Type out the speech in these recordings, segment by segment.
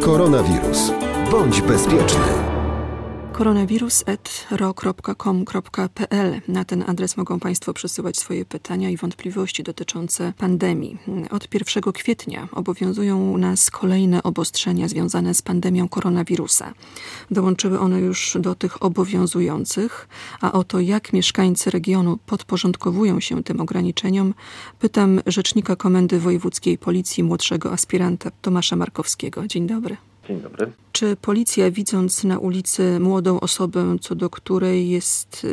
Koronawirus. Bądź bezpieczny koronawirus.ro.com.pl. Na ten adres mogą Państwo przesyłać swoje pytania i wątpliwości dotyczące pandemii. Od 1 kwietnia obowiązują nas kolejne obostrzenia związane z pandemią koronawirusa. Dołączyły one już do tych obowiązujących, a o to, jak mieszkańcy regionu podporządkowują się tym ograniczeniom, pytam rzecznika Komendy Wojewódzkiej Policji młodszego aspiranta Tomasza Markowskiego. Dzień dobry. Dzień dobry. Czy policja, widząc na ulicy młodą osobę, co do której jest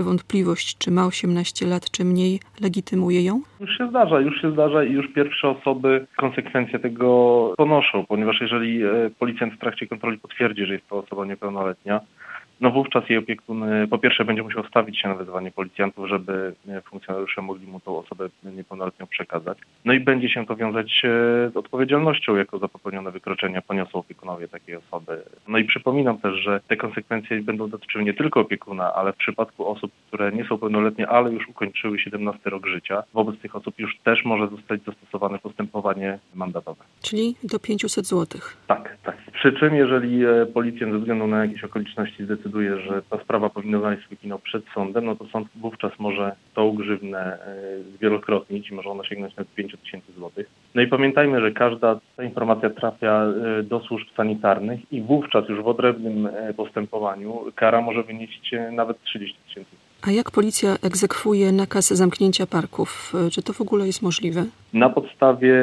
y, wątpliwość, czy ma 18 lat, czy mniej, legitymuje ją? Już się zdarza, już się zdarza i już pierwsze osoby konsekwencje tego ponoszą, ponieważ jeżeli e, policjant w trakcie kontroli potwierdzi, że jest to osoba niepełnoletnia, no wówczas jej opiekun po pierwsze będzie musiał stawić się na wezwanie policjantów, żeby e, funkcjonariusze mogli mu tą osobę niepełnoletnią przekazać. No i będzie się to wiązać e, z odpowiedzialnością, jako za popełnione wykroczenia poniosą opiekunowie takiej osoby. No i przypominam też, że te konsekwencje będą dotyczyły nie tylko opiekuna, ale w przypadku osób, które nie są pełnoletnie, ale już ukończyły 17 rok życia, wobec tych osób już też może zostać zastosowane postępowanie mandatowe. Czyli do 500 zł. Tak, tak. Przy czym jeżeli e, policjant ze względu na jakieś okoliczności zdecyduje, decyduje, że ta sprawa powinna znaleźć swój finał przed sądem, no to sąd wówczas może tą grzywnę e, zwielokrotnić i może ona sięgnąć nawet 5 tysięcy złotych. No i pamiętajmy, że każda ta informacja trafia e, do służb sanitarnych i wówczas już w odrębnym postępowaniu kara może wynieść nawet 30 tysięcy a jak policja egzekwuje nakaz zamknięcia parków? Czy to w ogóle jest możliwe? Na podstawie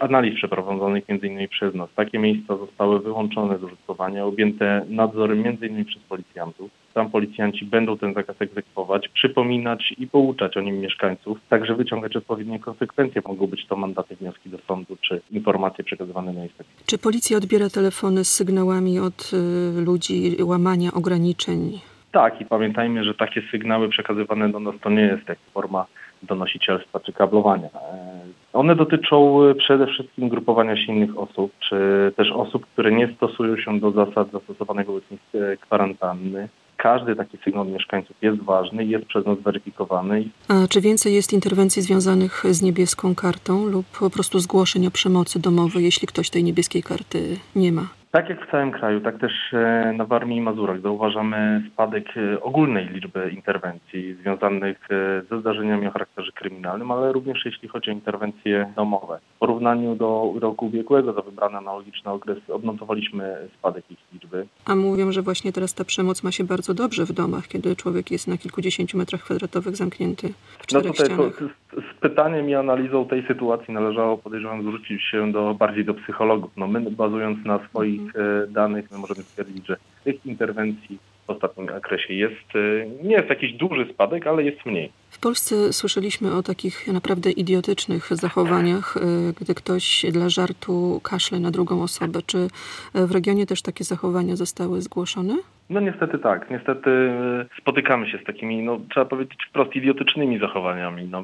analiz przeprowadzonych m.in. przez nas takie miejsca zostały wyłączone z użytkowania, objęte nadzorem m.in. przez policjantów. Tam policjanci będą ten zakaz egzekwować, przypominać i pouczać o nim mieszkańców, także wyciągać odpowiednie konsekwencje. Mogą być to mandaty, wnioski do sądu czy informacje przekazywane na inspekcję. Czy policja odbiera telefony z sygnałami od y, ludzi łamania ograniczeń tak, i pamiętajmy, że takie sygnały przekazywane do nas to nie jest jak forma donosicielstwa czy kablowania. E, one dotyczą przede wszystkim grupowania się innych osób, czy też osób, które nie stosują się do zasad zastosowanego wobec nich e, kwarantanny. Każdy taki sygnał mieszkańców jest ważny jest przez nas weryfikowany. A czy więcej jest interwencji związanych z niebieską kartą lub po prostu zgłoszeń o przemocy domowej, jeśli ktoś tej niebieskiej karty nie ma? Tak jak w całym kraju, tak też e, na Warmii i Mazurach zauważamy spadek e, ogólnej liczby interwencji związanych e, ze zdarzeniami o charakterze kryminalnym, ale również jeśli chodzi o interwencje domowe. W porównaniu do roku ubiegłego za wybrany analogiczny okres odnotowaliśmy spadek ich liczby. A mówią, że właśnie teraz ta przemoc ma się bardzo dobrze w domach, kiedy człowiek jest na kilkudziesięciu metrach kwadratowych zamknięty w no czterech no tutaj ścianach. To, z pytaniem i analizą tej sytuacji należało, podejrzewam, zwrócić się do, bardziej do psychologów. No my bazując na swoich mhm. danych, my możemy stwierdzić, że tych interwencji w ostatnim okresie jest, e, nie jest jakiś duży spadek, ale jest mniej. W Polsce słyszeliśmy o takich naprawdę idiotycznych zachowaniach, e, gdy ktoś dla żartu kaszle na drugą osobę. Czy w regionie też takie zachowania zostały zgłoszone? No niestety tak. Niestety e, spotykamy się z takimi, no trzeba powiedzieć wprost, idiotycznymi zachowaniami. No,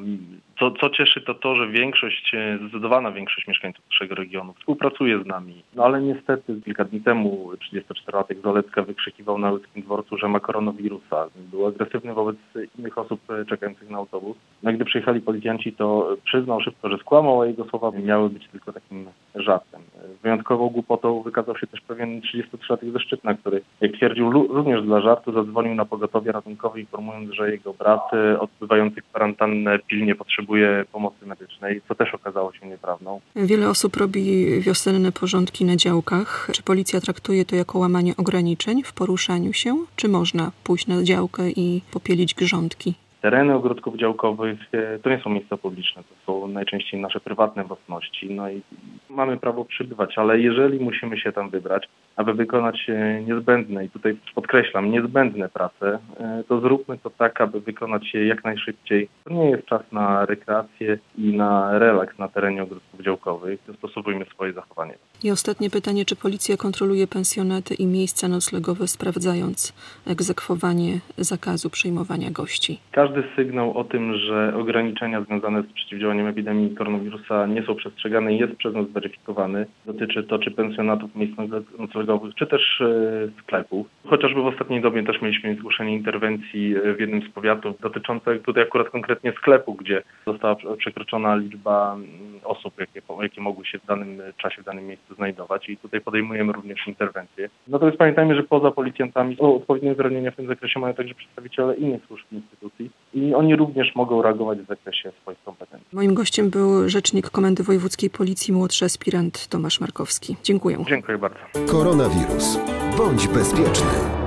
co, co cieszy to to, że większość, e, zdecydowana większość mieszkańców naszego regionu współpracuje z nami. No ale niestety kilka dni temu 34-latek Zolecka wykrzykiwał na łódzkim dworcu, że ma koronawirusa. Był agresywny wobec innych osób e, czekających na autobus. No gdy przyjechali policjanci, to przyznał szybko, że skłamał, a jego słowa miały być tylko takim żartem. Wyjątkową głupotą wykazał się też pewien 33-latek ze Szczytna, który, jak twierdził, również dla żartu zadzwonił na pogotowie ratunkowe, informując, że jego brat e, odbywający kwarantannę pilnie potrzebuje pomocy medycznej, co też okazało się nieprawdą. Wiele osób robi wiosenne porządki na działkach. Czy policja traktuje to jako łamanie ograniczeń w poruszaniu się? Czy można pójść na działkę i popielić grządki? Tereny ogródków działkowych e, to nie są miejsca publiczne, to są najczęściej nasze prywatne własności. No i mamy prawo przybywać, ale jeżeli musimy się tam wybrać, aby wykonać e, niezbędne, i tutaj podkreślam, niezbędne prace, e, to zróbmy to tak, aby wykonać je jak najszybciej. To nie jest czas na rekreację i na relaks na terenie ogródków działkowych. Dostosowujmy swoje zachowanie. I ostatnie pytanie, czy policja kontroluje pensjonaty i miejsca noclegowe, sprawdzając egzekwowanie zakazu przyjmowania gości? Każdy każdy sygnał o tym, że ograniczenia związane z przeciwdziałaniem epidemii koronawirusa nie są przestrzegane jest przez nas weryfikowany. Dotyczy to czy pensjonatów, miejsc noclegowych, czy też e, sklepów. Chociażby w ostatniej dobie też mieliśmy zgłoszenie interwencji w jednym z powiatów dotyczące tutaj akurat konkretnie sklepu, gdzie została przekroczona liczba mm, osób, jakie, jakie mogły się w danym czasie, w danym miejscu znajdować i tutaj podejmujemy również interwencje. Natomiast pamiętajmy, że poza policjantami odpowiednie uprawnienia w tym zakresie mają także przedstawiciele innych służb instytucji i oni również mogą reagować w zakresie swoich kompetencji. Moim gościem był rzecznik Komendy Wojewódzkiej Policji, młodszy aspirant Tomasz Markowski. Dziękuję. Dziękuję bardzo. Koronawirus. Bądź bezpieczny.